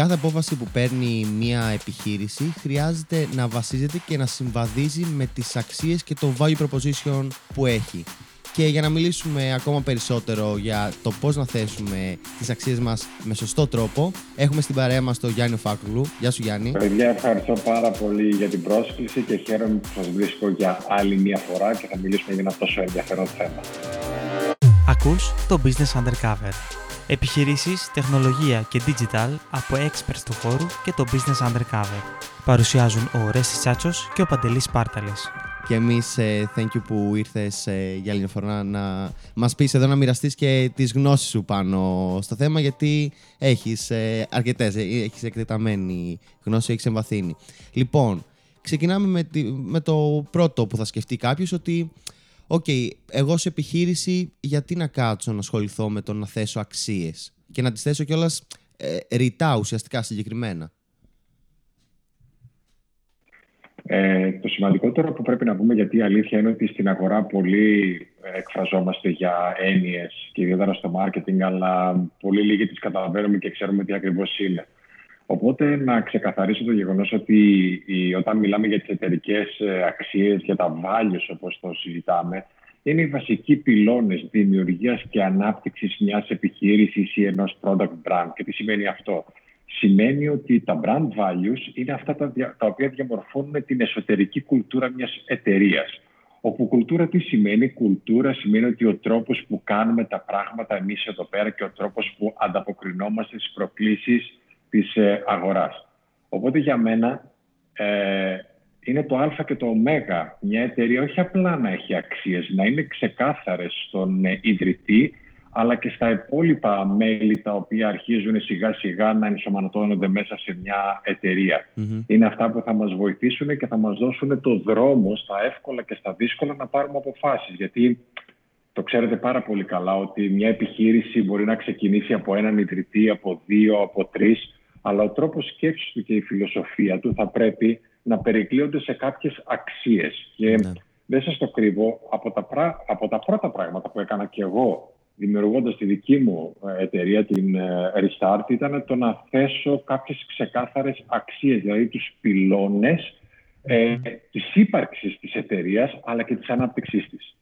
κάθε απόφαση που παίρνει μια επιχείρηση χρειάζεται να βασίζεται και να συμβαδίζει με τις αξίες και το value proposition που έχει. Και για να μιλήσουμε ακόμα περισσότερο για το πώς να θέσουμε τις αξίες μας με σωστό τρόπο, έχουμε στην παρέα μας τον Γιάννη Φάκουλου. Γεια σου Γιάννη. Παιδιά, ευχαριστώ πάρα πολύ για την πρόσκληση και χαίρομαι που σας βρίσκω για άλλη μια φορά και θα μιλήσουμε για ένα τόσο ενδιαφέρον θέμα. Ακούς το Business Undercover. Επιχειρήσεις, τεχνολογία και digital από experts του χώρου και το Business Undercover. Παρουσιάζουν ο Ορέστης Τσάτσος και ο Παντελής Πάρταλης. Και εμείς, ε, thank you που ήρθες ε, για άλλη μια φορά να μας πεις εδώ να μοιραστείς και τις γνώσεις σου πάνω στο θέμα, γιατί έχεις ε, αρκετές, έχεις εκτεταμένη γνώση, έχεις εμβαθύνει. Λοιπόν, ξεκινάμε με, με το πρώτο που θα σκεφτεί κάποιος, ότι OK, okay, εγώ ως επιχείρηση γιατί να κάτσω να ασχοληθώ με το να θέσω αξίες και να τις θέσω κιόλας ε, ρητά ουσιαστικά συγκεκριμένα. Ε, το σημαντικότερο που πρέπει να πούμε, γιατί η αλήθεια είναι ότι στην αγορά πολύ ε, εκφραζόμαστε για έννοιες και ιδιαίτερα στο marketing, αλλά πολύ λίγοι τις καταλαβαίνουμε και ξέρουμε τι ακριβώς είναι. Οπότε να ξεκαθαρίσω το γεγονός ότι όταν μιλάμε για τις εταιρικές ε, αξίες, για τα values όπως το συζητάμε, είναι οι βασικοί πυλώνες δημιουργίας και ανάπτυξης μιας επιχείρησης ή ενός product brand. Και τι σημαίνει αυτό; Σημαίνει ότι τα brand values είναι αυτά τα, τα οποία διαμορφώνουν την εσωτερική κουλτούρα μιας εταιρείας. Όπου κουλτούρα τι σημαίνει, κουλτούρα σημαίνει ότι ο τρόπος που κάνουμε τα πράγματα εμείς εδώ πέρα και ο τρόπος που ανταποκρινόμαστε στις προκλήσεις της ε, αγοράς. Οπότε για μένα ε, είναι το α και το ω μια εταιρεία όχι απλά να έχει αξίες, να είναι ξεκάθαρες στον ε, ιδρυτή, αλλά και στα υπόλοιπα μέλη τα οποία αρχίζουν σιγά σιγά να ενσωματώνονται μέσα σε μια εταιρεια Είναι αυτά που θα μας βοηθήσουν και θα μας δώσουν το δρόμο στα εύκολα και στα δύσκολα να πάρουμε αποφάσεις. Γιατί το ξέρετε πάρα πολύ καλά ότι μια επιχείρηση μπορεί να ξεκινήσει από έναν ιδρυτή, από δύο, από τρεις, αλλά ο τρόπος σκέψης του και η φιλοσοφία του θα πρέπει να περικλείονται σε κάποιες αξίες. Και ναι. δεν σας το κρύβω, από τα, από τα πρώτα πράγματα που έκανα και εγώ δημιουργώντας τη δική μου ε, εταιρεία, την ε, Restart, ήταν το να θέσω κάποιες ξεκάθαρες αξίες, δηλαδή τους πυλώνες ε, της ύπαρξης της εταιρείας, αλλά και της ανάπτυξής της.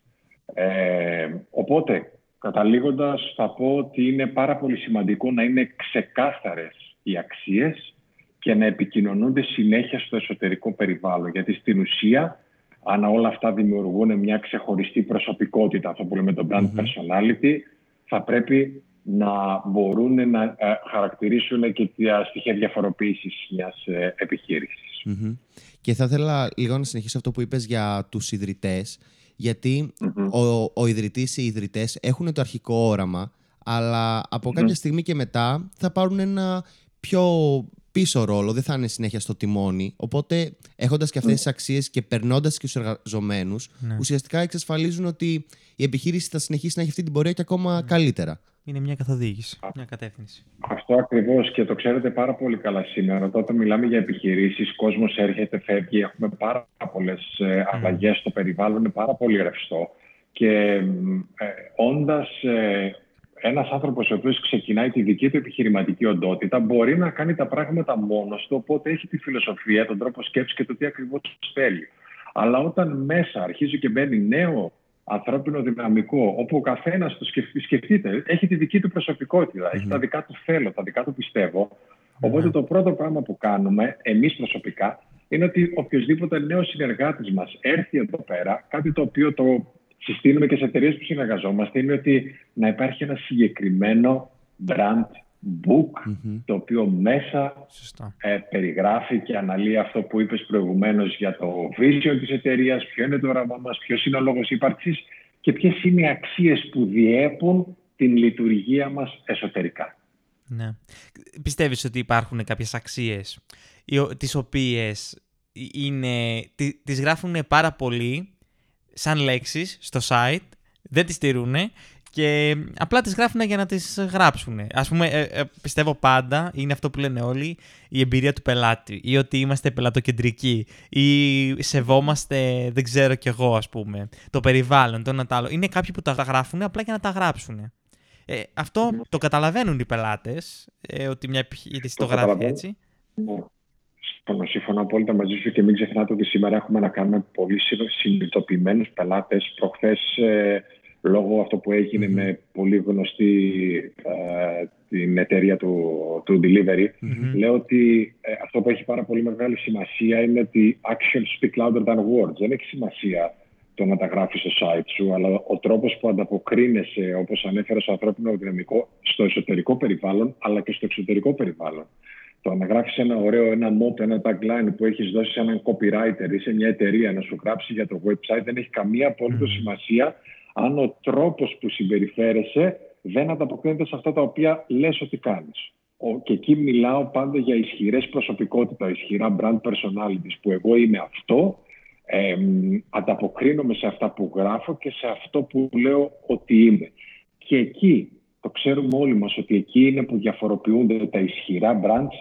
Ε, οπότε, καταλήγοντας, θα πω ότι είναι πάρα πολύ σημαντικό να είναι ξεκάθαρες οι αξίες και να επικοινωνούνται συνέχεια στο εσωτερικό περιβάλλον. Γιατί στην ουσία, αν όλα αυτά δημιουργούν μια ξεχωριστή προσωπικότητα, αυτό που λέμε το brand personality, θα πρέπει να μπορούν να ε, χαρακτηρίσουν και τα στοιχεία διαφοροποίησης μιας ε, επιχειρησης Και θα ήθελα λίγο να συνεχίσω αυτό που είπες για τους ιδρυτές, ο, ο ιδρυτής ή οι ιδρυτές έχουν το αρχικό όραμα, αλλά από κάποια στιγμή και μετά θα πάρουν ένα πιο πίσω ρόλο, δεν θα είναι συνέχεια στο τιμόνι. Οπότε, έχοντας και αυτές τις αξίες και περνώντας και τους εργαζομένους, ναι. ουσιαστικά εξασφαλίζουν ότι η επιχείρηση θα συνεχίσει να έχει αυτή την πορεία και ακόμα ναι. καλύτερα. Είναι μια καθοδήγηση, μια κατεύθυνση. Αυτό ακριβώς και το ξέρετε πάρα πολύ καλά σήμερα. Όταν μιλάμε για επιχειρήσεις, κόσμος έρχεται, φεύγει, έχουμε πάρα πολλές ε, αλλαγές στο περιβάλλον, είναι πάρα πολύ ρευστό. Και ε, όντας ε, ένας άνθρωπος ο οποίος ξεκινάει τη δική του επιχειρηματική οντότητα μπορεί να κάνει τα πράγματα μόνος του, οπότε έχει τη φιλοσοφία, τον τρόπο σκέψης και το τι ακριβώς θέλει. Αλλά όταν μέσα αρχίζει και μπαίνει νέο ανθρώπινο δυναμικό, όπου ο καθένας το σκεφτείτε, έχει τη δική του προσωπικότητα, έχει τα δικά του θέλω, τα δικά του πιστεύω. Οπότε το πρώτο πράγμα που κάνουμε, εμείς προσωπικά, είναι ότι οποιοδήποτε νέος συνεργάτης μας έρθει εδώ πέρα, κάτι το οποίο το συστήνουμε και σε εταιρείες που συνεργαζόμαστε είναι ότι να υπάρχει ένα συγκεκριμένο brand book το οποίο μέσα ε, περιγράφει και αναλύει αυτό που είπες προηγουμένως για το vision της εταιρείας, ποιο είναι το όραμά μας, ποιος είναι ο λόγος ύπαρξης και ποιες είναι οι αξίες που διέπουν την λειτουργία μας εσωτερικά. Ναι. Πιστεύεις ότι υπάρχουν κάποιες αξίες τις οποίες είναι, τις γράφουν πάρα πολύ σαν λέξεις στο site, δεν τις στηρούν και απλά τις γράφουν για να τις γράψουν. Ας πούμε, ε, ε, πιστεύω πάντα, είναι αυτό που λένε όλοι, η εμπειρία του πελάτη ή ότι είμαστε πελατοκεντρικοί ή σεβόμαστε, δεν ξέρω κι εγώ ας πούμε, το περιβάλλον, το ένα το άλλο. Είναι κάποιοι που τα γράφουν απλά για να τα γράψουν. Ε, αυτό το καταλαβαίνουν οι πελάτες, ε, ότι μια επιχείρηση το, το γράφει έτσι. Ναι. Συμφωνώ απόλυτα μαζί σου και μην ξεχνάτε ότι σήμερα έχουμε να κάνουμε πολύ συνειδητοποιημένους πελάτες. Προχθές, ε, λόγω αυτό που εγινε με πολύ γνωστή ε, την εταιρεία του, του delivery, λέω ότι ε, αυτό που έχει πάρα πολύ μεγάλη σημασία είναι ότι actions speak louder than words. Δεν έχει σημασία το να τα γράφεις στο site σου, αλλά ο τρόπος που ανταποκρίνεσαι, όπως ανέφερα, στο ανθρώπινο δυναμικό, στο εσωτερικό περιβάλλον, αλλά και στο εξωτερικό περιβάλλον. Το να γράφεις ένα ωραίο, ένα motto, ένα tagline που έχεις δώσει σε έναν copywriter ή σε μια εταιρεία να σου γράψει για το website δεν έχει καμία απολύτω σημασία αν ο τρόπος που συμπεριφέρεσαι δεν ανταποκρίνεται σε αυτά τα οποία λες ότι κάνεις. Και εκεί μιλάω πάντα για ισχυρές προσωπικότητα, ισχυρά brand personalities, που εγώ είμαι αυτό, ε, ανταποκρίνομαι σε αυτά που γράφω και σε αυτό που λέω ότι είμαι. Και εκεί, το ξέρουμε όλοι μας, ότι εκεί είναι που διαφοροποιούνται τα ισχυρά brands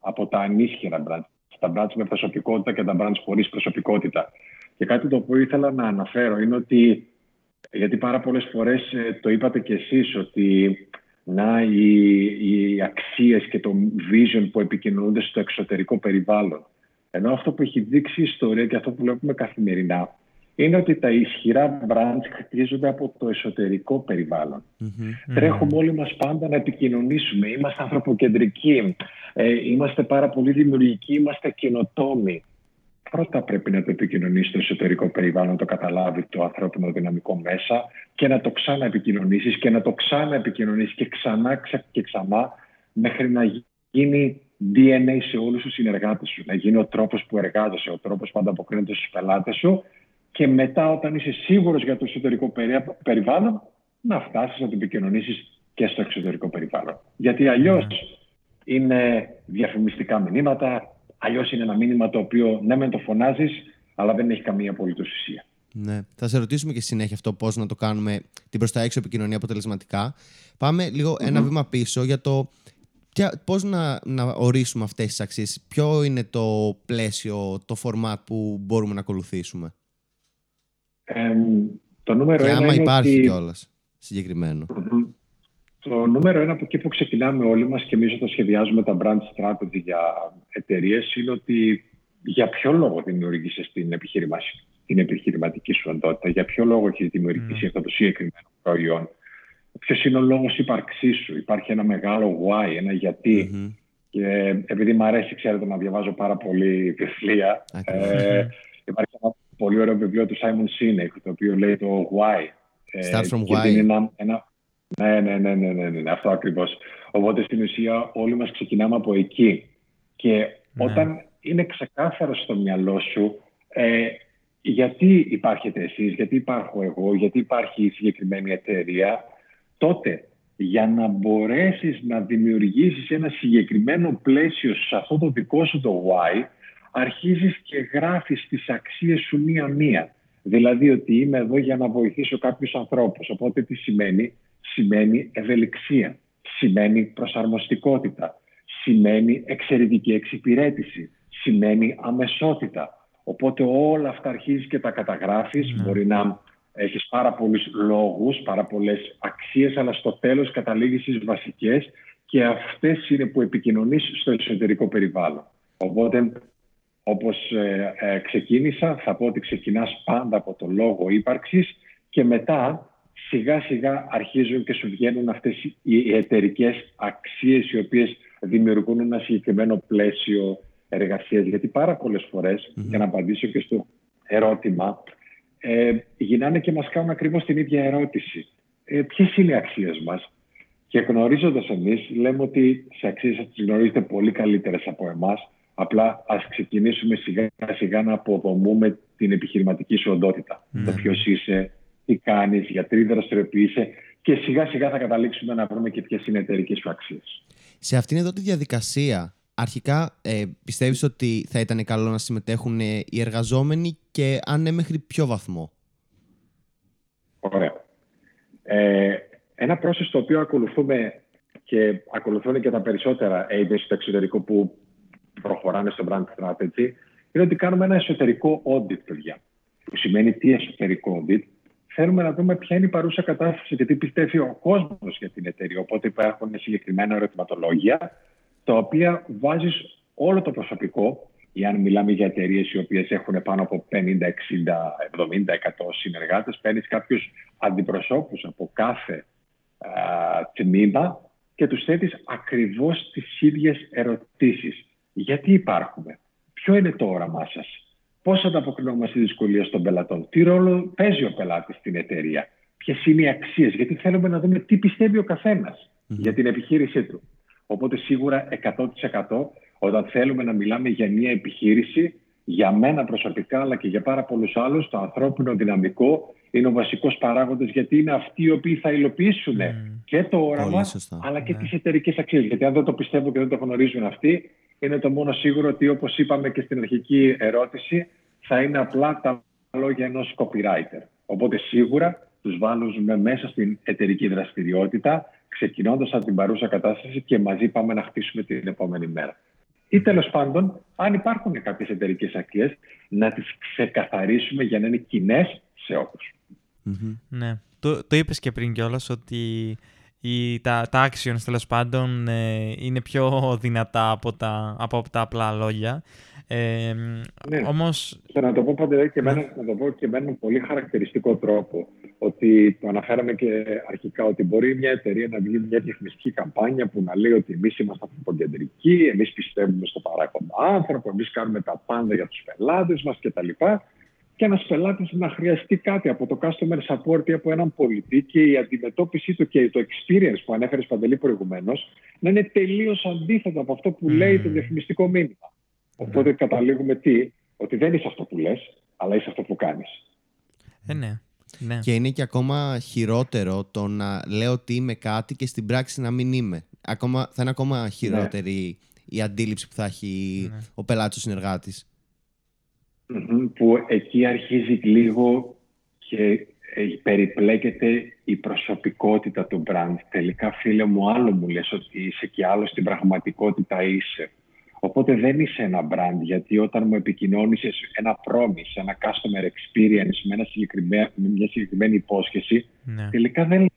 από τα ανίσχυρα brands. Τα brands με προσωπικότητα και τα brands χωρίς προσωπικότητα. Και κάτι το οποίο ήθελα να αναφέρω είναι ότι γιατί πάρα πολλές φορές ε, το είπατε κι εσείς ότι να, οι, οι αξίες και το vision που επικοινωνούνται στο εξωτερικό περιβάλλον. Ενώ αυτό που έχει δείξει η ιστορία και αυτό που βλέπουμε καθημερινά είναι ότι τα ισχυρά brands χτίζονται από το εσωτερικό Τρέχουμε όλοι μας πάντα να επικοινωνήσουμε. Είμαστε ανθρωποκεντρικοί, ε, είμαστε πάρα πολύ δημιουργικοί, είμαστε καινοτόμοι. Πρώτα πρέπει να το επικοινωνήσει στο εσωτερικό περιβάλλον, να το καταλάβει το ανθρώπινο δυναμικό μέσα και να το ξαναεπικοινωνήσεις και να το ξαναεπικοινωνήσεις και ξανά και ξανά μέχρι να γίνει DNA σε όλους τους συνεργάτες σου, να γίνει ο τρόπος που εργάζεσαι, ο τρόπος που ανταποκρίνεται στους πελάτες σου και μετά όταν είσαι σίγουρος για το εσωτερικό περιβάλλον να φτάσεις να το επικοινωνήσεις και στο εξωτερικό περιβάλλον. Γιατί αλλιώς ναι. είναι διαφημιστικά μηνύματα, Αλλιώς είναι ένα μήνυμα το οποίο ναι, μεν το φωνάζεις, αλλά δεν έχει καμία απολύτω ουσία. Ναι. Θα σε ρωτήσουμε και συνέχεια αυτό πώς να το κάνουμε την προς τα έξω επικοινωνία αποτελεσματικά. Πάμε ένα βήμα πίσω για το πώς να, να ορίσουμε αυτές τις αξίες, Ποιο είναι το πλαίσιο, το format που μπορούμε να ακολουθήσουμε; Ε, το νούμερο και άμα υπάρχει ότι... κιόλας συγκεκριμένο. Το νούμερο ένα από εκεί που ξεκινάμε όλοι μας και εμείς όταν σχεδιάζουμε τα brand strategy για εταιρείες είναι ότι για ποιο λόγο δημιουργήσεις την, την επιχειρηματική σου οντότητα, για ποιο λόγο έχεις δημιουργήσει mm. αυτό το συγκεκριμένο προϊόν, ποιος είναι ο λόγος ύπαρξής σου, υπάρχει ένα μεγάλο why, ένα γιατί. Mm-hmm. Και επειδή μου αρέσει, ξέρετε, να διαβάζω πάρα πολύ βιβλία, ε, υπάρχει ένα πολύ ωραίο βιβλίο του Simon Sinek, το οποίο λέει το why. Start from why. Είναι ένα, ναι, ναι, ναι, ναι, ναι, ναι, αυτό ακριβώς. Οπότε στην ουσία όλοι μας ξεκινάμε από εκεί. Και ναι. όταν είναι ξεκάθαρο στο μυαλό σου ε, γιατί υπάρχετε εσείς, γιατί υπάρχω εγώ, γιατί υπάρχει η συγκεκριμένη εταιρεία, τότε για να μπορέσεις να δημιουργήσεις ένα συγκεκριμένο πλαίσιο σε αυτό το δικό σου το why, αρχίζεις και γράφεις τις αξίες σου μία-μία. Δηλαδή ότι είμαι εδώ για να βοηθήσω κάποιους ανθρώπους. Οπότε τι σημαίνει, σημαίνει ευελιξία, σημαίνει προσαρμοστικότητα, σημαίνει εξαιρετική εξυπηρέτηση, σημαίνει αμεσότητα. Οπότε όλα αυτά αρχίζεις και τα καταγράφεις, ναι. μπορεί να έχεις πάρα πολλούς λόγους, πάρα πολλές αξίες, αλλά στο τέλος καταλήγεις στις βασικές και αυτές είναι που επικοινωνείς στο εσωτερικό περιβάλλον. Οπότε, όπως ε, ε, ξεκίνησα, θα πω ότι ξεκινάς πάντα από το λόγο ύπαρξης και μετά σιγά σιγά αρχίζουν και σου βγαίνουν αυτές οι εταιρικές αξίες οι οποίες δημιουργούν ένα συγκεκριμένο πλαίσιο εργασίας. Γιατί πάρα πολλές για να απαντήσω και στο ερώτημα, ε, γυρνάνε και μας κάνουν ακριβώς την ίδια ερώτηση. Ε, ποιες είναι οι αξίες μας; Και γνωρίζοντας εμείς, λέμε ότι σε αξίες θα τις γνωρίζετε πολύ καλύτερες από εμάς. Απλά ας ξεκινήσουμε σιγά σιγά να αποδομούμε την επιχειρηματική σου οντότητα. Το ποιος είσαι, τι κάνεις, γιατί δραστηριοποιείσαι και σιγά σιγά θα καταλήξουμε να βρούμε και ποιες είναι οι εταιρικές σου αξίες. Σε αυτήν εδώ τη διαδικασία, αρχικά ε, πιστεύεις ότι θα ήταν καλό να συμμετέχουν ε, οι εργαζόμενοι και αν ναι, μέχρι ποιο βαθμό; Ωραία. Ε, ένα process το οποίο ακολουθούμε και ακολουθούν και τα περισσότερα agents στο εξωτερικό που προχωράνε στο brand strategy είναι ότι κάνουμε ένα εσωτερικό audit, παιδιά. Που σημαίνει τι εσωτερικό audit, θέλουμε να δούμε ποια είναι η παρούσα κατάσταση και τι πιστεύει ο κόσμος για την εταιρεία. Οπότε υπάρχουν συγκεκριμένα ερωτηματολόγια, τα οποία βάζεις όλο το προσωπικό, ή αν μιλάμε για εταιρείες οι οποίες έχουν πάνω από 50, 60, 70, 100 συνεργάτες, παίρνεις κάποιους αντιπροσώπους από κάθε α, τμήμα και τους θέτεις ακριβώς τις ίδιες ερωτήσεις. Γιατί υπάρχουμε, Ποιο είναι το όραμά σας, Πώς ανταποκρινόμαστε στις δυσκολίες των πελατών, Τι ρόλο παίζει ο πελάτης στην εταιρεία, Ποιες είναι οι αξίες, Γιατί θέλουμε να δούμε τι πιστεύει ο καθενα για την επιχείρησή του. Οπότε σίγουρα 100% όταν θέλουμε να μιλάμε για μια επιχείρηση, για μένα προσωπικά αλλά και για πάρα πολλούς άλλους, το ανθρώπινο δυναμικό είναι ο βασικός παράγοντας γιατί είναι αυτοί οι οποίοι θα υλοποιήσουν και το όραμα αλλά και ναι. τις εταιρικές αξίες. Γιατί αν δεν το πιστεύω και δεν το γνωρίζουν αυτοί, είναι το μόνο σίγουρο ότι όπως είπαμε και στην αρχική ερώτηση, θα είναι απλά τα λόγια ενός copywriter. Οπότε σίγουρα τους βάλουμε μέσα στην εταιρική δραστηριότητα, ξεκινώντας από την παρούσα κατάσταση και μαζί πάμε να χτίσουμε την επόμενη μέρα. Ή τέλος πάντων, αν υπάρχουν κάποιες εταιρικές αξίες, να τις ξεκαθαρίσουμε για να είναι κοινές σε ολου Ναι. Το, το είπες και πριν κιόλας ότι η, τα, τα actions τέλος πάντων ε, είναι πιο δυνατά από τα, από τα απλά λόγια. Ε, ναι. Όμως... να το πω πάντα και ναι. να το πω και με έναν πολύ χαρακτηριστικό τρόπο ότι το αναφέραμε και αρχικά ότι μπορεί μια εταιρεία να βγει μια διαφημιστική καμπάνια που να λέει ότι εμείς είμαστε ανθρωποκεντρικοί, εμείς πιστεύουμε στο παράγοντα άνθρωπο, εμείς κάνουμε τα πάντα για τους πελάτες μας κτλ και ένας πελάτης να χρειαστεί κάτι από το customer support ή από έναν πολιτή και η αντιμετώπιση του και το experience που ανέφερες Παντελή προηγουμένως να είναι τελείως αντίθετο από αυτό που λέει το διαφημιστικό μήνυμα. Οπότε καταλήγουμε τι, ότι δεν είσαι αυτό που λες, αλλά είσαι αυτό που κάνεις. Ε, ναι. Ναι. Και είναι και ακόμα χειρότερο το να λέω ότι είμαι κάτι και στην πράξη να μην είμαι. Ακόμα, θα είναι ακόμα χειρότερη η αντίληψη που θα έχει ναι. ο πελάτης ο συνεργάτης που εκεί αρχίζει λίγο και ε, περιπλέκεται η προσωπικότητα του brand. Τελικά, φίλε μου, άλλο μου λες ότι είσαι και άλλο στην πραγματικότητα είσαι. Οπότε δεν είσαι ένα brand, γιατί όταν μου επικοινώνεις ένα promise, ένα customer experience με, ένα με μια συγκεκριμένη υπόσχεση, ναι. τελικά δεν είναι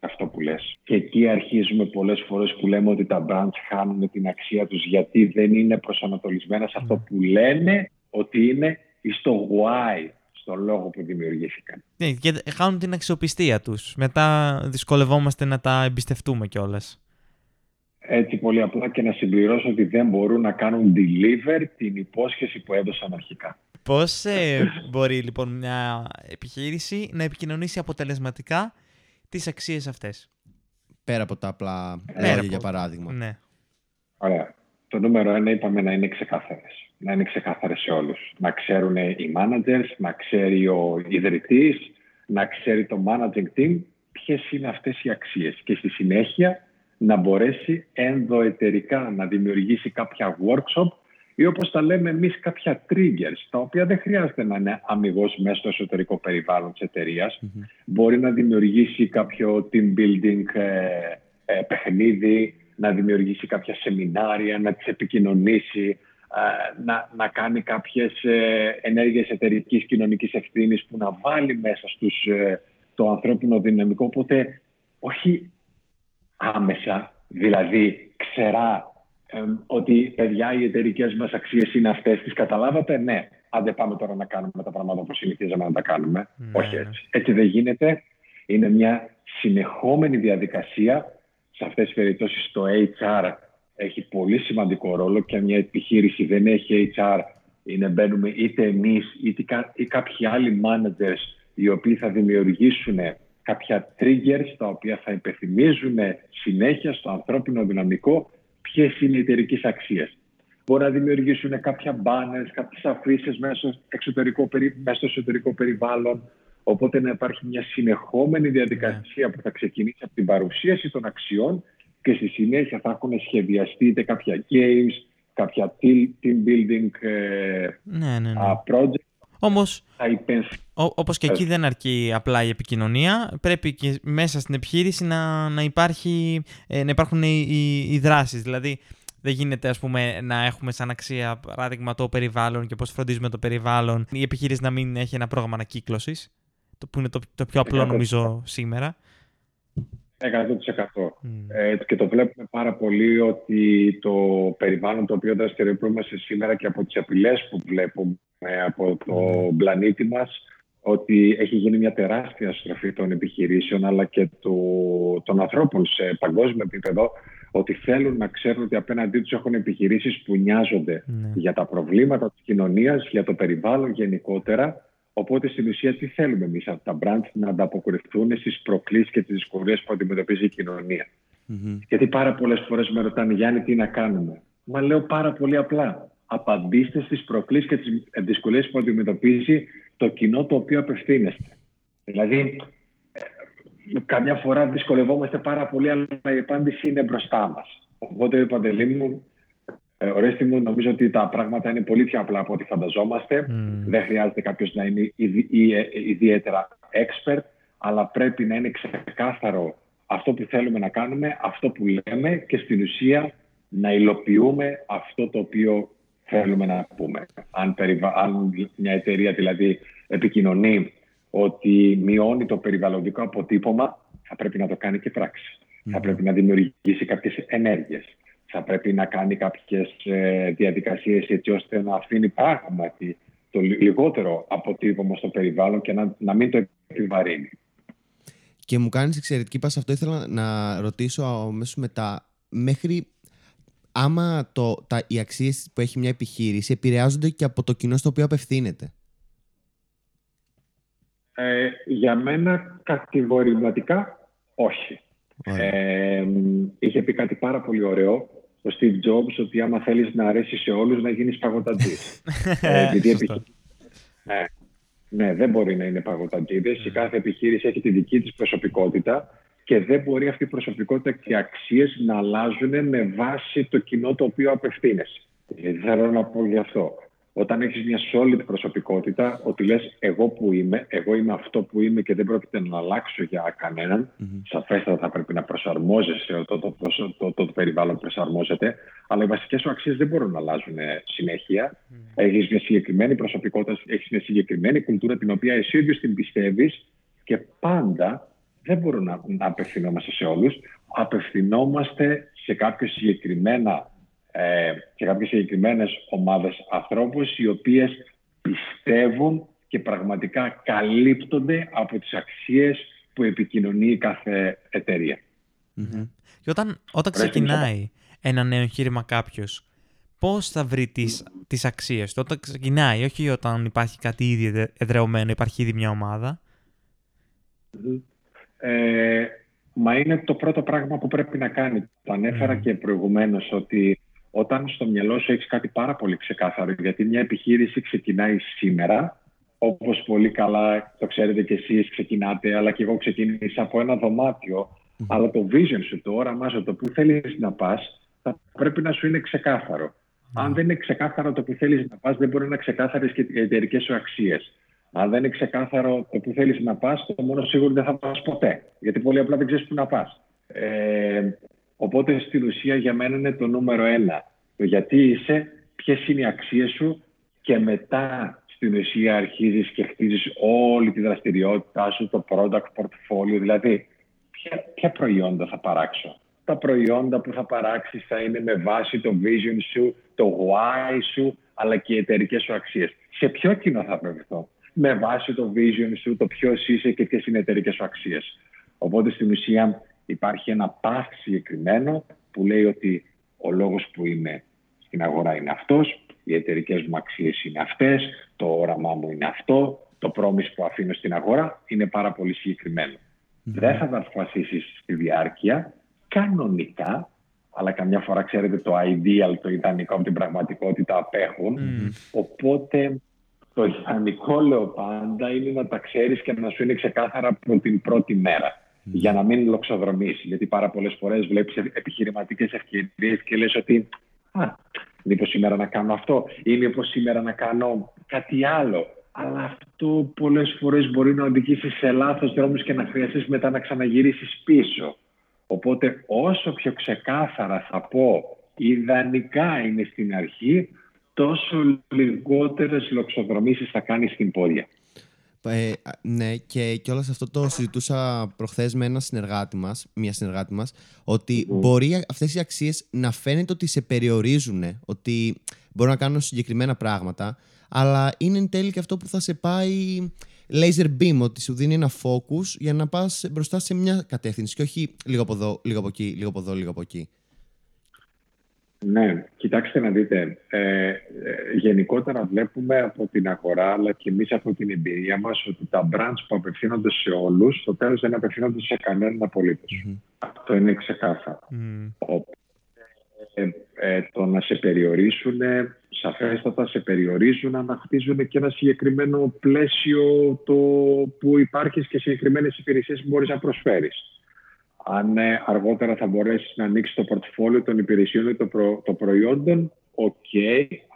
αυτό που λες. Και εκεί αρχίζουμε πολλές φορές που λέμε ότι τα brands χάνουν την αξία τους γιατί δεν είναι προσανατολισμένα σε αυτό ναι. που λένε ότι είναι στο why, στο λόγο που δημιουργήθηκαν. Ναι, και χάνουν την αξιοπιστία τους. Μετά δυσκολευόμαστε να τα εμπιστευτούμε κιόλας. Έτσι πολύ απλά και να συμπληρώσω ότι δεν μπορούν να κάνουν deliver την υπόσχεση που έδωσαν αρχικά. Πώς ε, μπορεί λοιπόν μια επιχείρηση να επικοινωνήσει αποτελεσματικά τις αξίες αυτές; Πέρα από τα απλά λόγια για παράδειγμα. Ναι. Ωραία. Το νούμερο ένα είπαμε να είναι ξεκάθαρες να είναι ξεκάθαρες σε όλους. Να ξέρουν οι managers, να ξέρει ο ιδρυτής, να ξέρει το managing team ποιες είναι αυτές οι αξίες. Και στη συνέχεια να μπορέσει ενδοετερικά να δημιουργήσει κάποια workshop ή όπως τα λέμε εμείς κάποια triggers, τα οποία δεν χρειάζεται να είναι αμυγός μέσα στο εσωτερικό περιβάλλον της εταιρεια Μπορεί να δημιουργήσει κάποιο team building ε, ε, παιχνίδι, να δημιουργήσει κάποια σεμινάρια, να τις επικοινωνήσει, ε, να, να κάνει κάποιες ε, ενέργειες εταιρικής κοινωνικής ευθύνης που να βάλει μέσα στους ε, το ανθρώπινο δυναμικό. Οπότε όχι άμεσα, δηλαδή ξερά ότι παιδιά οι εταιρικές μας αξίες είναι αυτές, τις καταλάβατε, ναι. Αν δεν πάμε τώρα να κάνουμε τα πράγματα όπως συνηθίζαμε να τα κάνουμε. Ναι, όχι ναι. έτσι. Έτσι δεν γίνεται. Είναι μια συνεχόμενη διαδικασία σε αυτές τις περιπτώσεις το HR έχει πολύ σημαντικό ρόλο και αν μια επιχείρηση δεν έχει HR είναι μπαίνουμε είτε εμείς είτε ή κάποιοι άλλοι managers οι οποίοι θα δημιουργήσουν κάποια triggers τα οποία θα υπενθυμίζουν συνέχεια στο ανθρώπινο δυναμικό ποιες είναι οι εταιρικές αξίες. Μπορεί να δημιουργήσουν κάποια banners, κάποιες αφήσεις μέσα, στο εσωτερικό περιβάλλον. Οπότε να υπάρχει μια συνεχόμενη διαδικασία που θα ξεκινήσει από την παρουσίαση των αξιών και στη συνέχεια θα έχουν σχεδιαστεί είτε κάποια games, κάποια team building ε, ναι, ναι, ναι. project. Όμως, όπως και εκεί δεν αρκεί απλά η επικοινωνία, πρέπει και μέσα στην επιχείρηση να, να, υπάρχει, ε, να υπάρχουν οι, οι, οι δράσεις. Δηλαδή, δεν γίνεται ας πούμε, να έχουμε σαν αξία παράδειγμα το περιβάλλον και πώς φροντίζουμε το περιβάλλον η επιχείρηση να μην έχει ένα πρόγραμμα ανακύκλωσης το, που είναι το, το πιο απλό νομίζω σήμερα. 100%. Mm. Ε, και το βλέπουμε πάρα πολύ ότι το περιβάλλον το οποίο δραστηριοποιούμαστε σήμερα και από τις απειλές που βλέπουμε από το mm. πλανήτη μας ότι έχει γίνει μια τεράστια στροφή των επιχειρήσεων αλλά και του, των ανθρώπων σε παγκόσμιο επίπεδο ότι θέλουν να ξέρουν ότι απέναντί τους έχουν επιχειρήσεις που νοιάζονται ναι. για τα προβλήματα της κοινωνίας, για το περιβάλλον γενικότερα. Οπότε στην ουσία τι θέλουμε εμείς από τα brands να ανταποκριθούν στις προκλήσεις και τις δυσκολίες που αντιμετωπίζει η κοινωνία. Mm-hmm. Γιατί πάρα πολλές φορές με ρωτάνε Γιάννη τι να κάνουμε; Μα λέω πάρα πολύ απλά. Απαντήστε στις προκλήσεις και τις δυσκολίες που αντιμετωπίζει το κοινό το οποίο απευθύνεστε. Δηλαδή, καμιά φορά δυσκολευόμαστε πάρα πολύ, αλλά η απάντηση είναι μπροστά μας. Οπότε, Παντελή μου, ε, ορέστη μου, νομίζω ότι τα πράγματα είναι πολύ πιο απλά από ό,τι φανταζόμαστε. Δεν χρειάζεται κάποιος να είναι ε, ιδιαίτερα expert, αλλά πρέπει να είναι ξεκάθαρο αυτό που θέλουμε να κάνουμε, αυτό που λέμε και στην ουσία να υλοποιούμε αυτό το οποίο θέλουμε να πούμε. Αν, αν μια εταιρεία δηλαδή επικοινωνεί ότι μειώνει το περιβαλλοντικό αποτύπωμα, θα πρέπει να το κάνει και πράξη. Θα πρέπει να δημιουργήσει κάποιες ενέργειες. Θα πρέπει να κάνει κάποιες ε, διαδικασίες έτσι ώστε να αφήνει πράγματι το λιγότερο αποτύπωμα στο περιβάλλον και να, να μην το επιβαρύνει. Και μου κάνεις εξαιρετική πάσα αυτό. Ήθελα να ρωτήσω αμέσως μετά, μέχρι άμα το, τα, οι αξίες που έχει μια επιχείρηση επηρεάζονται και από το κοινό στο οποίο απευθύνεται; Ε, για μένα κατηγορηματικά όχι. Ε, είχε πει κάτι πάρα πολύ ωραίο ο Steve Jobs ότι άμα θέλεις να αρέσεις σε όλους να γίνεις παγωταντής. ε, ναι, ναι, δεν μπορεί να είναι παγωταντίδες. Η κάθε επιχείρηση έχει τη δική της προσωπικότητα και δεν μπορεί αυτή η προσωπικότητα και οι αξίες να αλλάζουν με βάση το κοινό το οποίο απευθύνεσαι. Δηλαδή θέλω να πω γι' αυτό όταν έχεις μια solid προσωπικότητα, ότι λες εγώ που είμαι, εγώ είμαι αυτό που είμαι και δεν πρόκειται να αλλάξω για κανέναν, mm-hmm. σαφέστατα θα πρέπει να προσαρμόζεσαι, το, το, το, το, το, περιβάλλον προσαρμόζεται, αλλά οι βασικές σου αξίες δεν μπορούν να αλλάζουν συνέχεια. Mm-hmm. Έχεις μια συγκεκριμένη προσωπικότητα, έχεις μια συγκεκριμένη κουλτούρα την οποία εσύ ίδιος την πιστεύεις και πάντα δεν μπορούμε να, να απευθυνόμαστε σε όλους, απευθυνόμαστε σε κάποια συγκεκριμένα ε, και κάποιες συγκεκριμένες ομάδες ανθρώπους οι οποίες πιστεύουν και πραγματικά καλύπτονται από τις αξίες που επικοινωνεί κάθε εταιρεία. Mm-hmm. Και όταν, όταν ξεκινάει ένα νέο εγχείρημα κάποιος, πώς θα βρει τις, τις αξίες του, όταν ξεκινάει, όχι όταν υπάρχει κάτι ήδη εδρεωμένο, υπάρχει ήδη μια ομάδα. Ε, μα είναι το πρώτο πράγμα που πρέπει να κάνει. Το ανέφερα και προηγουμένως ότι όταν στο μυαλό σου έχεις κάτι πάρα πολύ ξεκάθαρο, γιατί μια επιχείρηση ξεκινάει σήμερα, όπως πολύ καλά το ξέρετε κι εσείς, ξεκινάτε, αλλά και εγώ ξεκίνησα από ένα δωμάτιο. Αλλά το vision σου, το όραμά σου, το που θέλεις να πας, θα πρέπει να σου είναι ξεκάθαρο. Αν δεν είναι ξεκάθαρο το που θέλεις να πας, δεν μπορεί να είναι ξεκάθαρες και οι εταιρικές σου αξίες. Αν δεν είναι ξεκάθαρο το που θέλεις να πας, το μόνο σίγουρο δεν θα πας ποτέ. Γιατί πολύ απλά δεν ξέρεις πού να πας. Ε, Οπότε στην ουσία για μένα είναι το νούμερο ένα. Το γιατί είσαι, ποιες είναι οι αξίες σου και μετά στην ουσία αρχίζεις και χτίζεις όλη τη δραστηριότητά σου, το product portfolio, δηλαδή ποια, ποια προϊόντα θα παράξω. Τα προϊόντα που θα παράξεις θα είναι με βάση το vision σου, το why σου, αλλά και οι εταιρικές σου αξίες. Σε ποιο κοινό θα απευθυνθώ; Με βάση το vision σου, το ποιος είσαι και ποιες είναι οι εταιρικές σου αξίες. Οπότε στην ουσία υπάρχει ένα path συγκεκριμένο που λέει ότι ο λόγος που είμαι στην αγορά είναι αυτός, οι εταιρικές μου αξίες είναι αυτές, το όραμά μου είναι αυτό, το πρόμηση που αφήνω στην αγορά είναι πάρα πολύ Δεν θα τα αποφασίσεις στη διάρκεια, κανονικά, αλλά καμιά φορά ξέρετε το ideal, το ιδανικό από την πραγματικότητα απέχουν. Οπότε το ιδανικό λέω πάντα είναι να τα ξέρεις και να σου είναι ξεκάθαρα από την πρώτη μέρα για να μην λοξοδρομήσει. Γιατί πάρα πολλές φορές βλέπεις επιχειρηματικές ευκαιρίες και λες ότι Α, μήπως σήμερα να κάνω αυτό ή μήπως σήμερα να κάνω κάτι άλλο. Αλλά αυτό πολλές φορές μπορεί να οδηγήσει σε λάθος δρόμους και να χρειαστείς μετά να ξαναγυρίσεις πίσω. Οπότε όσο πιο ξεκάθαρα θα πω ιδανικά είναι στην αρχή, τόσο λιγότερες λοξοδρομήσεις θα κάνεις στην πορεία. Ε, ναι, και κιόλας αυτό το συζητούσα προχθές με ένα συνεργάτη μας, μια συνεργάτη μας, ότι μπορεί αυτές οι αξίες να φαίνεται ότι σε περιορίζουν, ότι μπορούν να κάνουν συγκεκριμένα πράγματα, αλλά είναι εν τέλει και αυτό που θα σε πάει laser beam, ότι σου δίνει ένα focus για να πας μπροστά σε μια κατεύθυνση και όχι λίγο από εδώ, λίγο από εκεί, λίγο από εδώ, λίγο από εκεί. Ναι, κοιτάξτε να δείτε. Ε, ε, γενικότερα βλέπουμε από την αγορά, αλλά και εμείς από την εμπειρία μας, ότι τα brands που απευθύνονται σε όλους, στο τέλος δεν απευθύνονται σε κανέναν Αυτό είναι ξεκάθαρο. Mm. Ε, ε, το να σε περιορίσουν, σαφέστατα σε περιορίζουν, να χτίζουν και ένα συγκεκριμένο πλαίσιο το που υπάρχει και συγκεκριμένες υπηρεσίες που μπορείς να προσφέρεις αν ε, αργότερα θα μπορέσει να ανοίξει το πορτφόλιο των υπηρεσιών ή των προ, των προϊόντων, οκ,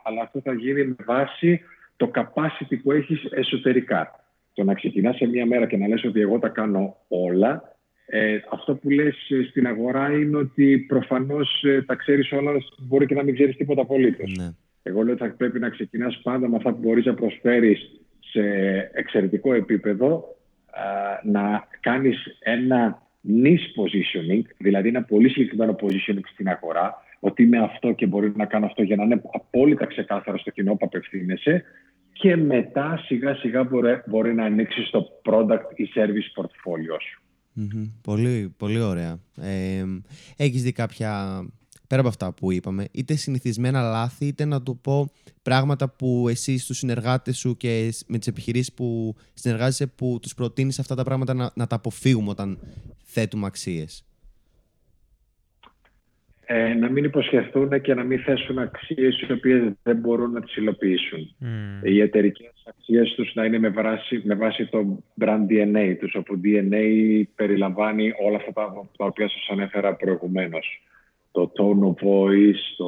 αλλά αυτό θα γίνει με βάση το capacity που έχεις εσωτερικά. Το να ξεκινάς σε μία μέρα και να λες ότι εγώ τα κάνω όλα, ε, αυτό που λες ε, στην αγορά είναι ότι προφανώς ε, τα ξέρεις όλα, μπορεί και να μην ξέρεις τίποτα απολύτως. Ναι. Εγώ λέω ότι θα πρέπει να ξεκινάς πάντα με αυτά που μπορείς να προσφέρεις σε εξαιρετικό επίπεδο, να κάνεις ένα niche positioning, δηλαδή ένα πολύ συγκεκριμένο positioning στην αγορά, ότι είμαι αυτό και μπορεί να κάνω αυτό για να είναι απόλυτα ξεκάθαρο στο κοινό που απευθύνεσαι και μετά σιγά σιγά μπορεί, μπορεί να ανοίξει το product ή service portfolio σου. Πολύ, πολύ ωραία. Ε, έχεις δει κάποια πέρα από αυτά που είπαμε, είτε συνηθισμένα λάθη, είτε να το πω πράγματα που εσύ στους συνεργάτες σου και με τις επιχειρήσεις που συνεργάζεσαι που τους προτείνεις αυτά τα πράγματα να, να τα αποφύγουμε όταν θέτουμε αξίες. Ε, να μην υποσχεθούν και να μην θέσουν αξίες οι οποίες δεν μπορούν να τις υλοποιήσουν. Mm. Οι εταιρικές αξίες τους να είναι με βάση, με βάση το brand DNA τους, όπου DNA περιλαμβάνει όλα αυτά τα, τα οποία σας ανέφερα προηγουμένως το tone of voice, το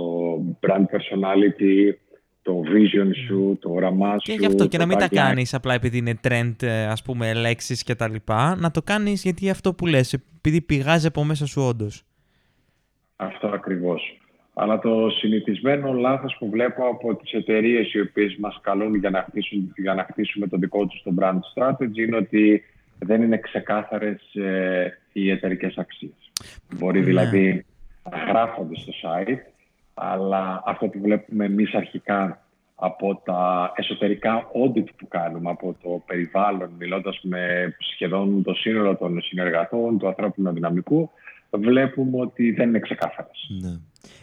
brand personality, το vision σου, το όραμά σου. Και γι' αυτό και να μην τα κάνεις απλά επειδή είναι trend, ε, ας πούμε, λέξεις και τα λοιπά. Να το κάνεις γιατί αυτό που λες, επειδή πηγάζει από μέσα σου όντως. Αυτό ακριβώς. Αλλά το συνηθισμένο λάθος που βλέπω από τις εταιρείες οι οποίες μας καλούν για να, χτίσουν, για να χτίσουμε το δικό τους το brand strategy είναι ότι δεν είναι ξεκάθαρες ε, οι εταιρικές αξίες. Μπορεί ναι. δηλαδή γράφονται στο site, αλλά αυτό που βλέπουμε εμείς αρχικά από τα εσωτερικά audit που κάνουμε, από το περιβάλλον, μιλώντας με σχεδόν το σύνολο των συνεργατών, του ανθρώπινου δυναμικού, βλέπουμε ότι δεν είναι ξεκάθαρες. Ναι.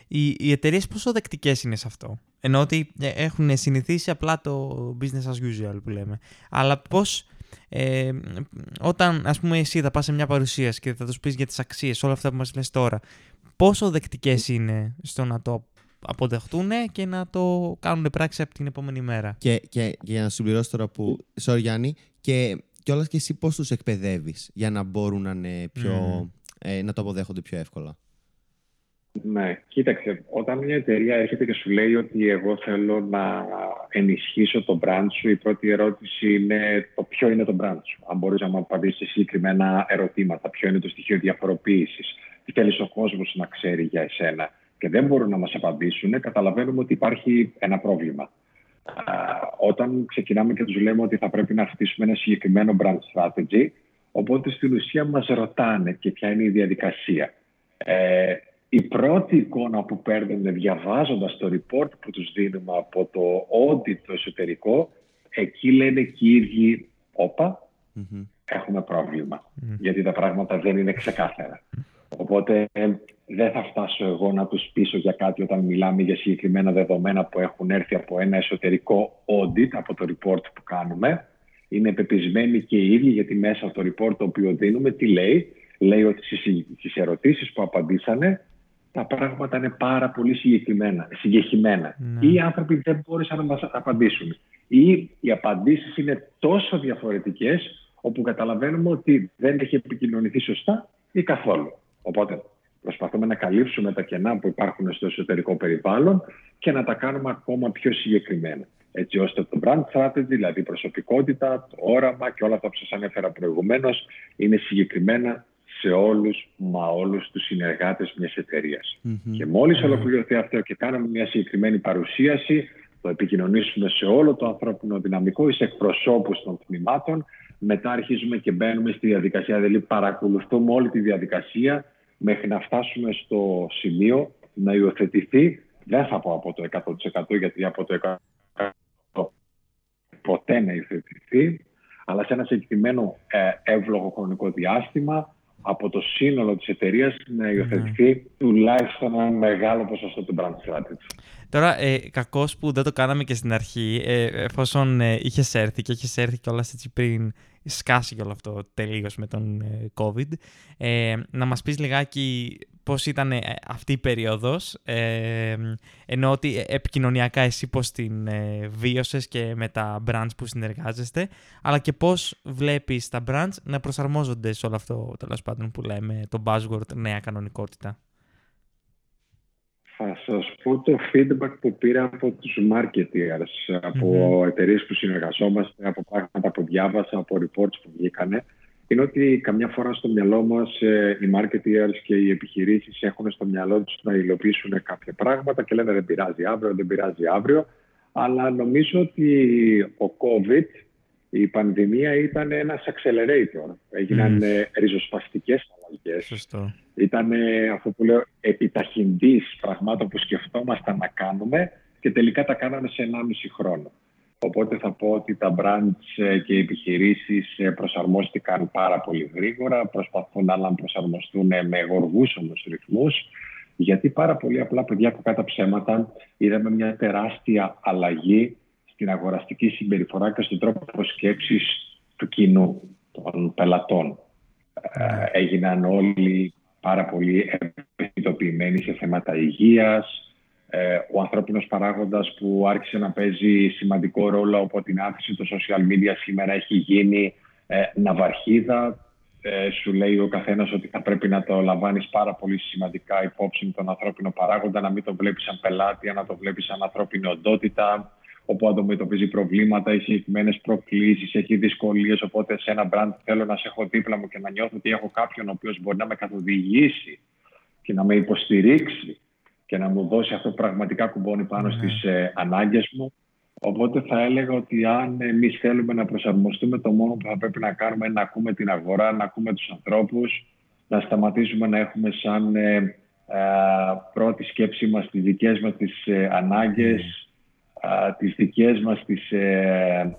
Οι, οι εταιρείες πόσο δεκτικές είναι σε αυτό; Ενώ ότι ε, έχουν συνηθίσει απλά το business as usual που λέμε. Αλλά πώς ε, όταν ας πούμε εσύ θα πας σε μια παρουσίαση και θα τους πεις για τις αξίες, όλα αυτά που μας λες τώρα, πόσο δεκτικές είναι στο να το αποδεχτούν και να το κάνουν πράξη από την επόμενη μέρα. Και, και, για να συμπληρώσω τώρα που. Sorry, Γιάννη, και κιόλας και εσύ πώς τους εκπαιδεύεις για να μπορούν να, είναι πιο, ε, να το αποδέχονται πιο εύκολα; Ναι, κοίταξε, όταν μια εταιρεία έρχεται και σου λέει ότι εγώ θέλω να ενισχύσω το brand σου, η πρώτη ερώτηση είναι το ποιο είναι το brand σου. Αν μπορείς να μου απαντήσεις συγκεκριμένα ερωτήματα, ποιο είναι το στοιχείο διαφοροποίησης, τι θέλεις ο κόσμος να ξέρει για εσένα και δεν μπορούν να μας απαντήσουν, καταλαβαίνουμε ότι υπάρχει ένα πρόβλημα. Όταν ξεκινάμε και τους λέμε ότι θα πρέπει να χτίσουμε ένα συγκεκριμένο brand strategy, οπότε στην ουσία μας ρωτάνε και ποια είναι η διαδικασία. Ε, η πρώτη εικόνα που παίρνουν διαβάζοντας το report που τους δίνουμε από το audit το εσωτερικό, εκεί λένε και οι ίδιοι, έχουμε πρόβλημα, γιατί τα πράγματα δεν είναι ξεκάθαρα. Οπότε δεν θα φτάσω εγώ να τους πείσω για κάτι όταν μιλάμε για συγκεκριμένα δεδομένα που έχουν έρθει από ένα εσωτερικό audit, από το report που κάνουμε. Είναι πεπισμένοι και οι ίδιοι γιατί μέσα από το report το οποίο δίνουμε τι λέει; Λέει ότι στις ερωτήσεις που απαντήσανε τα πράγματα είναι πάρα πολύ συγκεκριμένα, συγκεκριμένα. Ναι. Ή οι άνθρωποι δεν μπόρεσαν να μας απαντήσουν. Ή οι απαντήσεις είναι τόσο διαφορετικές όπου καταλαβαίνουμε ότι δεν έχει επικοινωνηθεί σωστά ή καθόλου. Οπότε προσπαθούμε να καλύψουμε τα κενά που υπάρχουν στο εσωτερικό περιβάλλον και να τα κάνουμε ακόμα πιο συγκεκριμένα. Έτσι ώστε το brand strategy, δηλαδή η προσωπικότητα, το όραμα και όλα αυτά που σας ανέφερα προηγουμένως είναι συγκεκριμένα σε όλους, μα όλους τους συνεργάτες μιας εταιρείας. Και μολις ολοκληρωθεί αυτό και κάναμε μια συγκεκριμένη παρουσίαση, το επικοινωνήσουμε σε όλο το ανθρώπινο δυναμικό ή σε εκπροσώπους των τμήματων. Μετά αρχίζουμε και μπαίνουμε στη διαδικασία, δηλαδή παρακολουθούμε όλη τη διαδικασία μέχρι να φτάσουμε στο σημείο να υιοθετηθεί. Δεν θα πω από το 100% γιατί από το 100% ποτέ να υιοθετηθεί, αλλά σε ένα συγκεκριμένο ε, εύλογο χρονικό διάστημα από το σύνολο της εταιρείας να υιοθετηθεί ναι. τουλάχιστον ένα μεγάλο ποσοστό του brand strategy. Τώρα, ε, κακώ που δεν το κάναμε και στην αρχή, ε, εφόσον ε, είχες έρθει και είχε έρθει κιόλας έτσι πριν σκάσει και όλο αυτό τελείως με τον ε, COVID, ε, να μας πεις λιγάκι πώς ήταν ε, αυτή η περίοδος, ε, ενώ ότι επικοινωνιακά εσύ πώς την ε, βίωσες και με τα brands που συνεργάζεστε, αλλά και πώς βλέπεις τα brands να προσαρμόζονται σε όλο αυτό τέλος πάντων που λέμε, το buzzword νέα κανονικότητα. Θα σας πω το feedback που πήρα από τους marketers, από mm εταιρείες που συνεργαζόμαστε, από πράγματα που διάβασα, από reports που βγήκανε είναι ότι καμιά φορά στο μυαλό μας ε, οι marketers και οι επιχειρήσεις έχουν στο μυαλό τους να υλοποιήσουν κάποια πράγματα και λένε δεν πειράζει αύριο, δεν πειράζει αύριο. Αλλά νομίζω ότι ο COVID, η πανδημία ήταν ένας accelerator. Έγιναν mm. ριζοσπαστικές αλλαγές. Ήταν αυτό που λέω επιταχυντής πραγμάτων που σκεφτόμασταν να κάνουμε και τελικά τα κάναμε σε 1,5 χρόνο. Οπότε θα πω ότι τα brands ε, και οι επιχειρήσεις ε, προσαρμόστηκαν πάρα πολύ γρήγορα, προσπαθούν να προσαρμοστούν με γοργούς όμως ρυθμούς, γιατί πάρα πολύ απλά, παιδιά, από κάτω ψέματα, είδαμε μια τεράστια αλλαγή στην αγοραστική συμπεριφορά και στον τρόπο σκέψης του κοινού, των πελατών. Ε, έγιναν όλοι πάρα πολύ ευαισθητοποιημένοι σε θέματα υγείας, ε, ο ανθρώπινος παράγοντας που άρχισε να παίζει σημαντικό ρόλο από την άφηση του social media σήμερα έχει γίνει ε, ναυαρχίδα. Ε, σου λέει ο καθένας ότι θα πρέπει να το λαμβάνεις πάρα πολύ σημαντικά υπόψη τον ανθρώπινο παράγοντα, να μην το βλέπεις σαν πελάτη, να το βλέπεις σαν ανθρώπινη οντότητα, όπου αντιμετωπίζει προβλήματα, έχει συγκεκριμένες προκλήσεις, έχει δυσκολίες. Οπότε σε ένα brand θέλω να σε έχω δίπλα μου και να νιώθω ότι έχω κάποιον ο οποίος μπορεί να με καθοδηγήσει και να με υποστηρίξει και να μου δώσει αυτό πραγματικά κουμπώνει πάνω ναι. στις ε, ανάγκες μου. Οπότε θα έλεγα ότι αν εμείς θέλουμε να προσαρμοστούμε, το μόνο που θα πρέπει να κάνουμε είναι να ακούμε την αγορά, να ακούμε τους ανθρώπους, να σταματήσουμε να έχουμε σαν ε, ε, πρώτη σκέψη μας τις δικές μας τις ε, ανάγκες, ε, τις δικές μας τις, ε,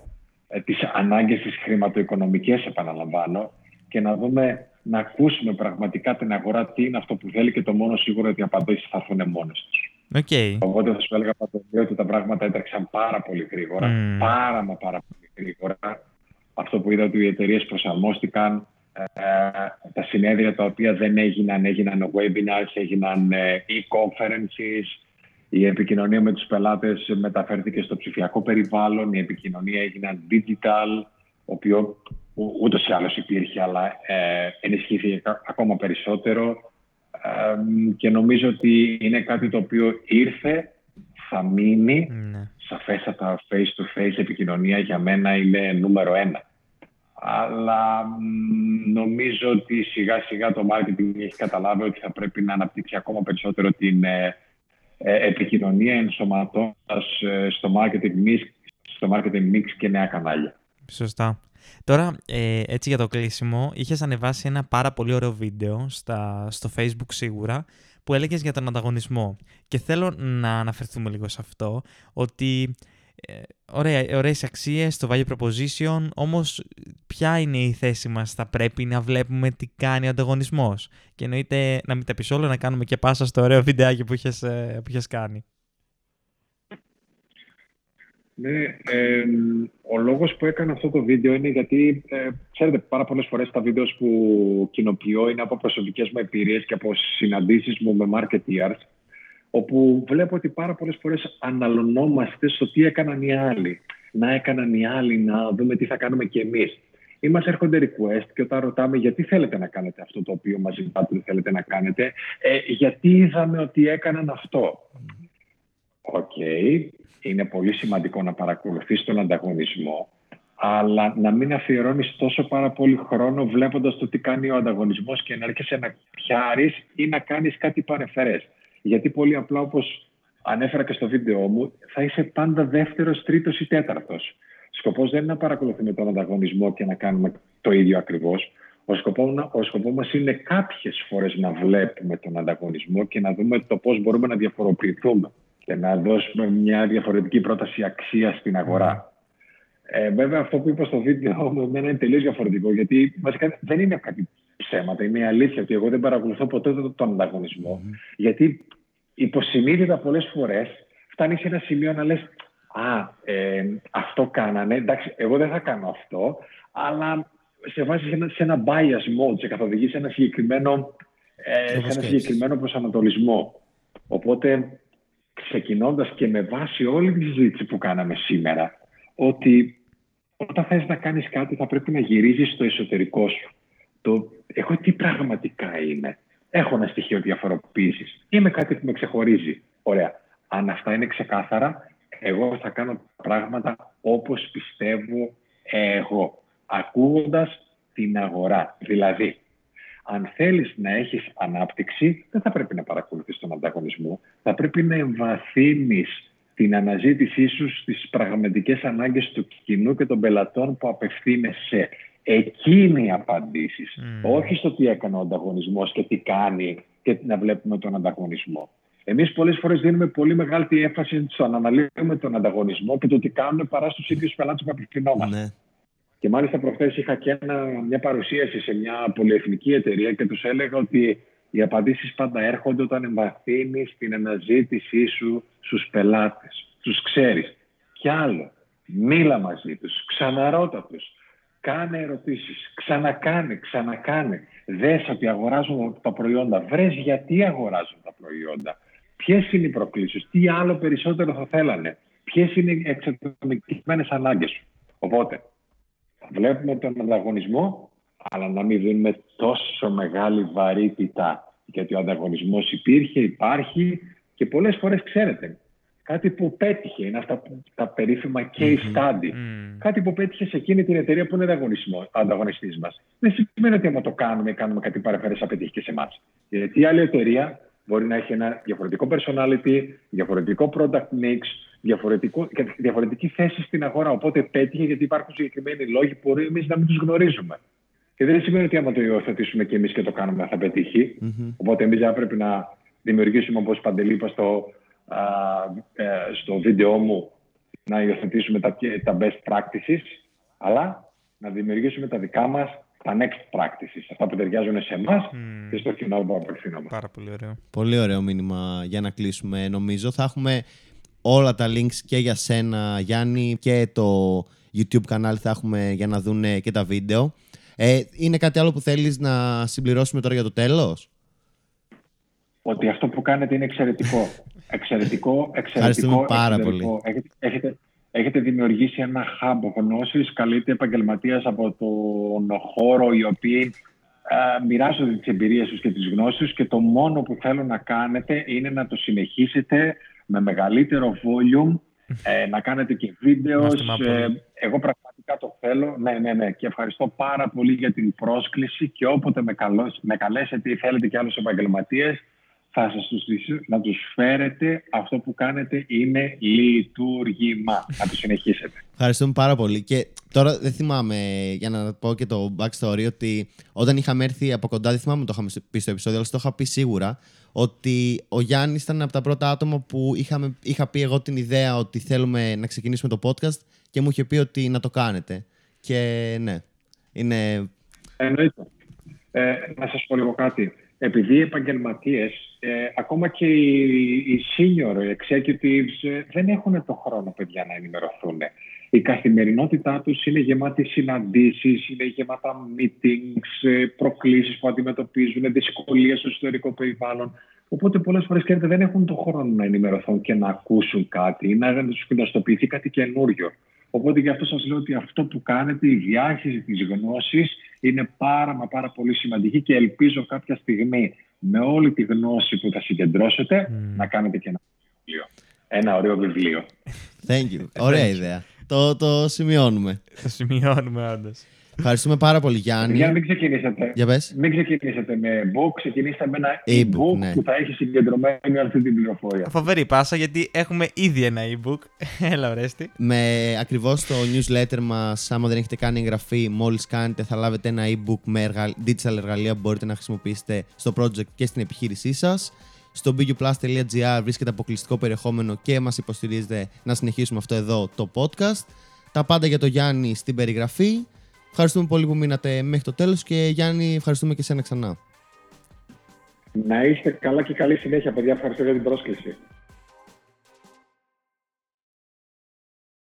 τις ανάγκες τις χρηματοοικονομικές, επαναλαμβάνω, και να δούμε να ακούσουμε πραγματικά την αγορά τι είναι αυτό που θέλει και το μόνο σίγουρο ότι οι απαντήσεις θα έρθουν μόνες τους. Okay. Οπότε θα σου έλεγα παντελώ ότι τα πράγματα έτρεξαν πάρα πολύ γρήγορα. Mm. Πάρα μα πάρα πολύ γρήγορα. Αυτό που είδα ότι οι εταιρείες προσαρμόστηκαν. Ε, τα συνέδρια τα οποία δεν έγιναν, έγιναν webinars, έγιναν ε, e-conferences. Η επικοινωνία με τους πελάτες μεταφέρθηκε στο ψηφιακό περιβάλλον, η επικοινωνία έγιναν digital, οποίος ούτως ή άλλως υπήρχε, αλλά ε, ενισχύθηκε ακόμα περισσότερο. και νομίζω ότι είναι κάτι το οποίο ήρθε, θα μείνει. Ναι. Σαφέστατα face-to-face επικοινωνία για μένα είναι νούμερο ένα. Αλλά νομίζω ότι σιγά σιγά το marketing έχει καταλάβει ότι θα πρέπει να αναπτύξει ακόμα περισσότερο την ε, ε, επικοινωνία ενσωματώνοντας ε, στο marketing mix, στο marketing mix και νέα κανάλια. Σωστά. Τώρα, ε, έτσι για το κλείσιμο, είχες ανεβάσει ένα πάρα πολύ ωραίο βίντεο στα, στο Facebook σίγουρα, που έλεγες για τον ανταγωνισμό. Και θέλω να αναφερθούμε λίγο σε αυτό, ότι ε, ωραία, ωραίες αξίες, το value proposition, όμως ποια είναι η θέση μας, θα πρέπει να βλέπουμε τι κάνει ο ανταγωνισμός. Και εννοείται να μην τα πεις όλα, να κάνουμε και πάσα στο ωραίο βιντεάκι που είχες, ε, που είχες κάνει. Ναι, ε, ο λόγος που έκανα αυτό το βίντεο είναι γιατί, ε, ξέρετε, πάρα πολλές φορές τα βίντεος που κοινοποιώ είναι από προσωπικές μου εμπειρίες και από συναντήσεις μου με marketeers, όπου βλέπω ότι πάρα πολλές φορές αναλωνόμαστε στο τι έκαναν οι άλλοι. Να έκαναν οι άλλοι, να δούμε τι θα κάνουμε κι εμείς. Ή μας έρχονται request και όταν ρωτάμε γιατί θέλετε να κάνετε αυτό το οποίο μας ζητάτε ότι θέλετε να κάνετε, ε, γιατί είδαμε ότι έκαναν αυτό. Οκ, είναι πολύ σημαντικό να παρακολουθείς τον ανταγωνισμό, αλλά να μην αφιερώνεις τόσο πάρα πολύ χρόνο βλέποντας το τι κάνει ο ανταγωνισμός και να έρχεσαι να κοπιάρεις ή να κάνεις κάτι παρεμφερές. Γιατί πολύ απλά όπως ανέφερα και στο βίντεο μου, θα είσαι πάντα δεύτερος, τρίτος ή τέταρτος. Σκοπός δεν είναι να παρακολουθούμε τον ανταγωνισμό και να κάνουμε το ίδιο ακριβώς. Ο σκοπό, ο σκοπός μας είναι κάποιες φορές να βλέπουμε τον ανταγωνισμό και να δούμε το πώς μπορούμε να διαφοροποιηθούμε και να δώσουμε μια διαφορετική πρόταση αξίας στην αγορά. Ε, βέβαια, αυτό που είπα στο βίντεο μου είναι τελείως διαφορετικό, γιατί βασικά δεν είναι κάτι ψέματα. Είναι η αλήθεια ότι εγώ δεν παρακολουθώ ποτέ τον ανταγωνισμό, γιατί υποσυνείδητα πολλές φορές φτάνει σε ένα σημείο να λες: Α, ε, αυτό κάνανε. Εντάξει, εγώ δεν θα κάνω αυτό, αλλά σε βάζει σε ένα, σε ένα bias mode, σε καθοδηγεί σε ένα συγκεκριμένο, ε, σε ένα συγκεκριμένο προσανατολισμό. Οπότε, ξεκινώντας και με βάση όλη τη συζήτηση που κάναμε σήμερα, ότι όταν θες να κάνεις κάτι θα πρέπει να γυρίζεις στο εσωτερικό σου. Το εγώ τι πραγματικά είμαι. Έχω ένα στοιχείο διαφοροποίησης. Είμαι κάτι που με ξεχωρίζει. Ωραία. Αν αυτά είναι ξεκάθαρα, εγώ θα κάνω πράγματα όπως πιστεύω εγώ. Ακούγοντας την αγορά. Δηλαδή, αν θέλεις να έχεις ανάπτυξη, δεν θα πρέπει να παρακολουθείς τον ανταγωνισμό. Θα πρέπει να εμβαθύνεις την αναζήτησή σου στις πραγματικές ανάγκες του κοινού και των πελατών που απευθύνεσαι. Εκεί είναι οι απαντήσεις. Όχι στο τι έκανε ο ανταγωνισμός και τι κάνει και να βλέπουμε τον ανταγωνισμό. Εμείς πολλές φορές δίνουμε πολύ μεγάλη έμφαση στο να αναλύουμε τον ανταγωνισμό και το τι κάνουν παρά στους ίδιους πελάτες που απευθυνόμαστε. Ναι. Και μάλιστα προχθές είχα και ένα, μια παρουσίαση σε μια πολυεθνική εταιρεία και τους έλεγα ότι οι απαντήσεις πάντα έρχονται όταν εμβαθύνεις την αναζήτησή σου στους πελάτες. Τους ξέρεις. Κι άλλο. Μίλα μαζί τους. Ξαναρώτα του. Κάνε ερωτήσεις. Ξανακάνε, ξανακάνε. Δες ότι αγοράζουν τα προϊόντα. Βρες γιατί αγοράζουν τα προϊόντα. Ποιες είναι οι προκλήσεις, τι άλλο περισσότερο θα θέλανε. Ποιες είναι οι εξατομικευμένες ανάγκες σου. Οπότε, βλέπουμε τον ανταγωνισμό, αλλά να μην δίνουμε τόσο μεγάλη βαρύτητα. Γιατί ο ανταγωνισμός υπήρχε, υπάρχει και πολλές φορές ξέρετε, κάτι που πέτυχε, είναι αυτά τα περίφημα case study. Κάτι που πέτυχε σε εκείνη την εταιρεία που είναι ανταγωνιστής μας. Δεν σημαίνει ότι άμα το κάνουμε, κάνουμε κάτι παρεφέρε, θα πετύχει και σε εμάς. Γιατί η άλλη εταιρεία μπορεί να έχει ένα διαφορετικό personality, διαφορετικό product mix, διαφορετικό, διαφορετική θέση στην αγορά. Οπότε πέτυχε γιατί υπάρχουν συγκεκριμένοι λόγοι που μπορεί εμείς να μην τους γνωρίζουμε. Και δεν σημαίνει ότι άμα το υιοθετήσουμε και εμείς και το κάνουμε θα πετύχει. Mm-hmm. Οπότε εμείς θα πρέπει να δημιουργήσουμε, όπως παντελή είπα στο, ε, στο βίντεο μου, να υιοθετήσουμε τα, τα best practices, αλλά να δημιουργήσουμε τα δικά μας τα next practices, αυτά που ταιριάζουν σε εμάς mm. και στο κοινό που απευθύνομαι. Πάρα πολύ ωραίο. Πολύ ωραίο μήνυμα για να κλείσουμε. Νομίζω θα έχουμε όλα τα links και για σένα, Γιάννη, και το YouTube κανάλι θα έχουμε για να δουν και τα βίντεο. Ε, είναι κάτι άλλο που θέλεις να συμπληρώσουμε τώρα για το τέλος; Ότι αυτό που κάνετε είναι εξαιρετικό. εξαιρετικό, εξαιρετικό. πάρα πολύ. Έχετε, έχετε, δημιουργήσει ένα hub γνώσης, καλείται επαγγελματίας από τον χώρο οι οποίοι ε, μοιράζονται τις εμπειρίες τους και τις γνώσεις και το μόνο που θέλω να κάνετε είναι να το συνεχίσετε με μεγαλύτερο volume, ε, να κάνετε και βίντεο. Ε, εγώ πραγματικά το θέλω. Ναι, ναι, ναι. Και ευχαριστώ πάρα πολύ για την πρόσκληση και όποτε με, καλώς, με καλέσετε ή θέλετε και άλλους επαγγελματίες, θα σας τους να τους φέρετε. Αυτό που κάνετε είναι λειτουργήμα. Να το συνεχίσετε. Ευχαριστούμε πάρα πολύ. Και τώρα δεν θυμάμαι, για να πω και το backstory, ότι όταν είχαμε έρθει από κοντά, δεν θυμάμαι το είχαμε πει στο επεισόδιο, αλλά το είχα πει σίγουρα, ότι ο Γιάννης ήταν από τα πρώτα άτομα που είχαμε, είχα πει εγώ την ιδέα ότι θέλουμε να ξεκινήσουμε το podcast και μου είχε πει ότι να το κάνετε. Και ναι, είναι... Εννοείται. Ε, να σας πω λίγο κάτι. Επειδή οι επαγγελματίες, ε, ακόμα και οι, οι senior executives ε, δεν έχουν το χρόνο, παιδιά, να ενημερωθούν. Η καθημερινότητά τους είναι γεμάτη συναντήσεις, είναι γεμάτα meetings, ε, προκλήσεις που αντιμετωπίζουν, δυσκολίες στο ιστορικό περιβάλλον. Οπότε πολλές φορές ξέρετε, δεν έχουν το χρόνο να ενημερωθούν και να ακούσουν κάτι ή να τους γνωστοποιηθεί κάτι καινούριο. Οπότε γι' αυτό σας λέω ότι αυτό που κάνετε, η διάχυση της γνώσης, είναι πάρα μα πάρα πολύ σημαντική και ελπίζω κάποια στιγμή με όλη τη γνώση που θα συγκεντρώσετε να κάνετε και ένα βιβλίο. Ένα ωραίο βιβλίο. Thank you. Ωραία ιδέα. Το, το σημειώνουμε. Το σημειώνουμε, όντως. Ευχαριστούμε πάρα πολύ, Γιάννη. Για μην ξεκινήσετε. Για πες. Μην ξεκινήσετε με book, ξεκινήστε με ένα E-book, e-book ναι. που θα έχει συγκεντρωμένη αυτή την πληροφορία. Φοβερή πάσα γιατί έχουμε ήδη ένα e-book. Έλα, ορέστη. Με ακριβώς το newsletter μας, άμα δεν έχετε κάνει εγγραφή, μόλις κάνετε θα λάβετε ένα e-book με εργα- digital εργαλεία που μπορείτε να χρησιμοποιήσετε στο project και στην επιχείρησή σας. Στο biguplus.gr βρίσκεται αποκλειστικό περιεχόμενο και μας υποστηρίζετε να συνεχίσουμε αυτό εδώ το podcast. Τα πάντα για το Γιάννη στην περιγραφή. Ευχαριστούμε πολύ που μείνατε μέχρι το τέλος και Γιάννη ευχαριστούμε και εσένα ξανά. Να είστε καλά και καλή συνέχεια, παιδιά. Ευχαριστώ για την πρόσκληση.